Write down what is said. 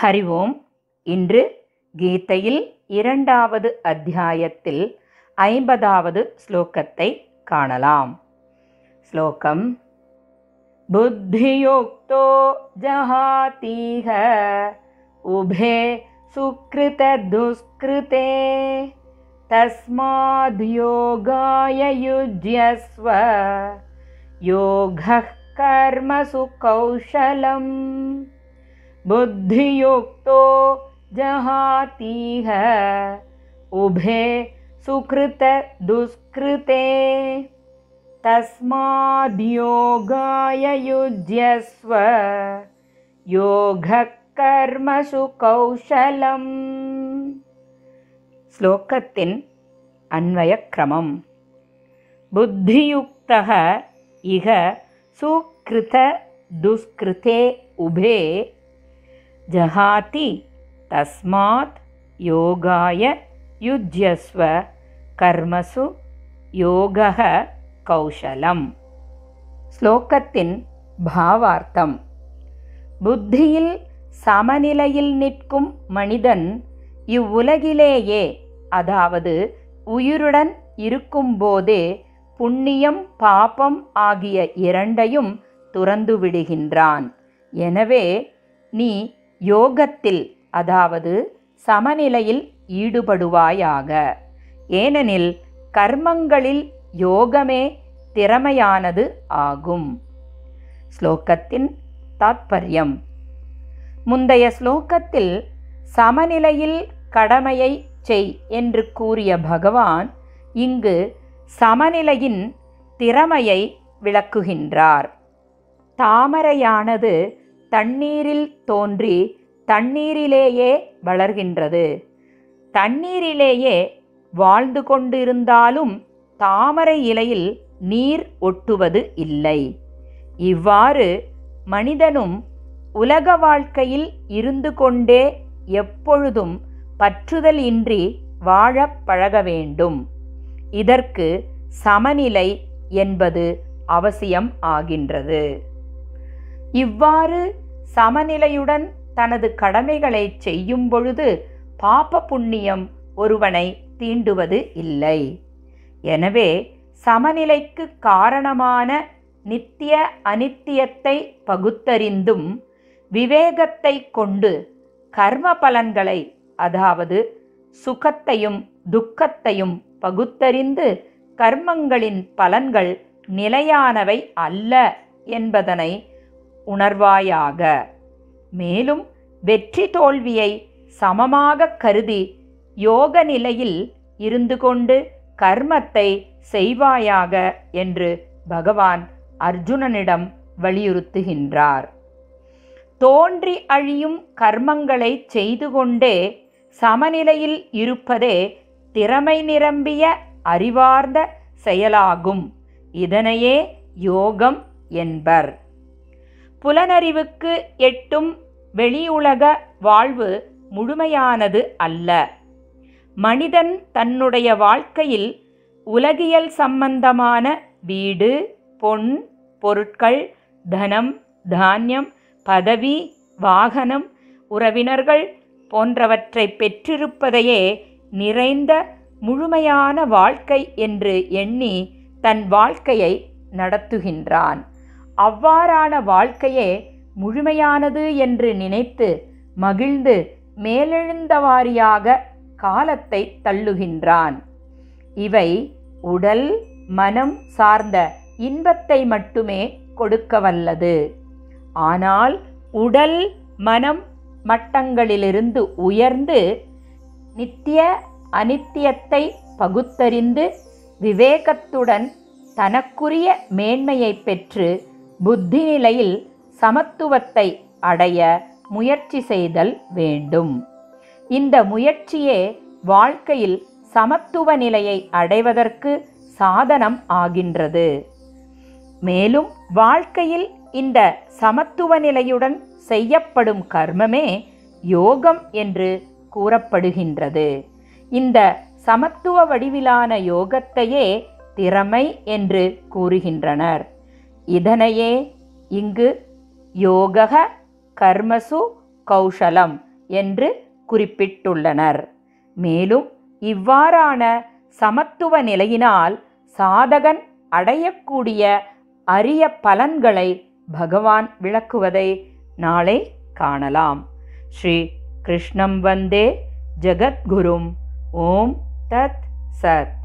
ஹரி ஓம் இன்று கீதையில் இரண்டாவது அத்தியாயத்தில் ஐம்பதாவது ஸ்லோகத்தை காணலாம் ஸ்லோகம் புத்தியுக்தோ ஜஹாதீஹ உபே சுக்ருததுஸ்கிருதே தஸ்மாத் யோகாய யுஜ்யஸ்வ योगः कर्मसु कौशलम् बुद्धियुक्तो जहातीह उभे सुकृतदुष्कृते तस्माद्योगाय युज्यस्व योगः कर्मसु कौशलम् ஸ்லோகத்தின் அன்வயக்கிரமம் புத்தியுக்தः இக சுக்ருத துஷ்கிருதே உபே ஜஹாதி தஸ்மாத் யோகாய யுஜ்யஸ்வ கர்மசு யோகः கௌசலம் ஸ்லோகத்தின் பாவார்த்தம். புத்தியில் சமநிலையில் நிற்கும் மனிதன் இவ்வுலகிலேயே அதாவது உயிருடன் இருக்கும்போதே புண்ணியம் பாபம் ஆகிய இரண்டையும் துறந்துவிடுகின்றான். எனவே நீ யோகத்தில் அதாவது சமநிலையில் ஈடுபடுவாயாக. ஏனெனில் கர்மங்களில் யோகமே திறமையானது ஆகும். ஸ்லோகத்தின் தாத்பரியம். முந்தைய ஸ்லோகத்தில் சமநிலையில் கடமையை செய் என்று கூறிய பகவான் இங்கு சமநிலையின் திறமையை விளக்குகின்றார். தாமரையானது தண்ணீரில் தோன்றி தண்ணீரிலேயே வளர்கின்றது. தண்ணீரிலேயே வாழ்ந்து கொண்டிருந்தாலும் தாமரை இலையில் நீர் ஒட்டுவது இல்லை. இவ்வாறு மனிதனும் உலக வாழ்க்கையில் இருந்து கொண்டே எப்பொழுதும் பற்றுதல் இன்றி வாழப் பழக வேண்டும். இதற்கு சமநிலை என்பது அவசியம் ஆகின்றது. இவ்வாறு சமநிலையுடன் தனது கடமைகளை செய்யும் பொழுது பாப புண்ணியம் ஒருவனை தீண்டுவது இல்லை. எனவே சமநிலைக்கு காரணமான நித்திய அனித்தியத்தை பகுத்தறிந்தும் விவேகத்தை கொண்டு கர்ம பலன்களை அதாவது சுகத்தையும் துக்கத்தையும் பகுத்தறிந்து கர்மங்களின் பலன்கள் நிலையானவை அல்ல என்பதனை உணர்வாயாக. மேலும் வெற்றி தோல்வியை சமமாக கருதி யோக நிலையில் இருந்து கொண்டு கர்மத்தை செய்வாயாக என்று பகவான் அர்ஜுனனிடம் வலியுறுத்துகின்றார். தோன்றி அழியும் கர்மங்களை செய்து கொண்டே சமநிலையில் இருப்பதே திறமை நிரம்பிய அறிவார்ந்த செயலாகும். இதனையே யோகம் என்பர். புலனறிவுக்கு எட்டும் வெளியுலக வாழ்வு முழுமையானது அல்ல. மனிதன் தன்னுடைய வாழ்க்கையில் உலகியல் சம்பந்தமான வீடு பொன் பொருட்கள் தனம் தானியம் பதவி வாகனம் உறவினர்கள் போன்றவற்றை பெற்றிருப்பதையே நிறைந்த முழுமையான வாழ்க்கை என்று எண்ணி தன் வாழ்க்கையை நடத்துகின்றான். அவ்வாறான வாழ்க்கையே முழுமையானது என்று நினைத்து மகிழ்ந்து மேலெழுந்தவாரியாக காலத்தை தள்ளுகின்றான். இவை உடல் மனம் சார்ந்த இன்பத்தை மட்டுமே கொடுக்க வல்லது ஆனால் உடல் மனம் மட்டங்களிலிருந்து உயர்ந்து நித்திய அனித்தியத்தை பகுத்தறிந்து விவேகத்துடன் தனக்குரிய மேன்மையை பெற்று புத்தி நிலையில் சமத்துவத்தை அடைய முயற்சி செய்தல் வேண்டும். இந்த முயற்சியே வாழ்க்கையில் சமத்துவ நிலையை அடைவதற்கு சாதனம் ஆகின்றது. மேலும் வாழ்க்கையில் இந்த சமத்துவ நிலையுடன் செய்யப்படும் கர்மமே யோகம் என்று கூறப்படுகின்றது. இந்த சமத்துவ வடிவிலான யோகத்தையே திறமை என்று கூறுகின்றனர். இதனையே இங்கு யோகக கர்மசு கௌஷலம் என்று குறிப்பிட்டுள்ளனர். மேலும் இவ்வாறான சமத்துவ நிலையினால் சாதகன் அடையக்கூடிய அரிய பலன்களை பகவான் விளக்குவதை நாளை காணலாம். ஸ்ரீ கிருஷ்ணம் வந்தே ஜகத்குரும். ஓம் தத் சத்.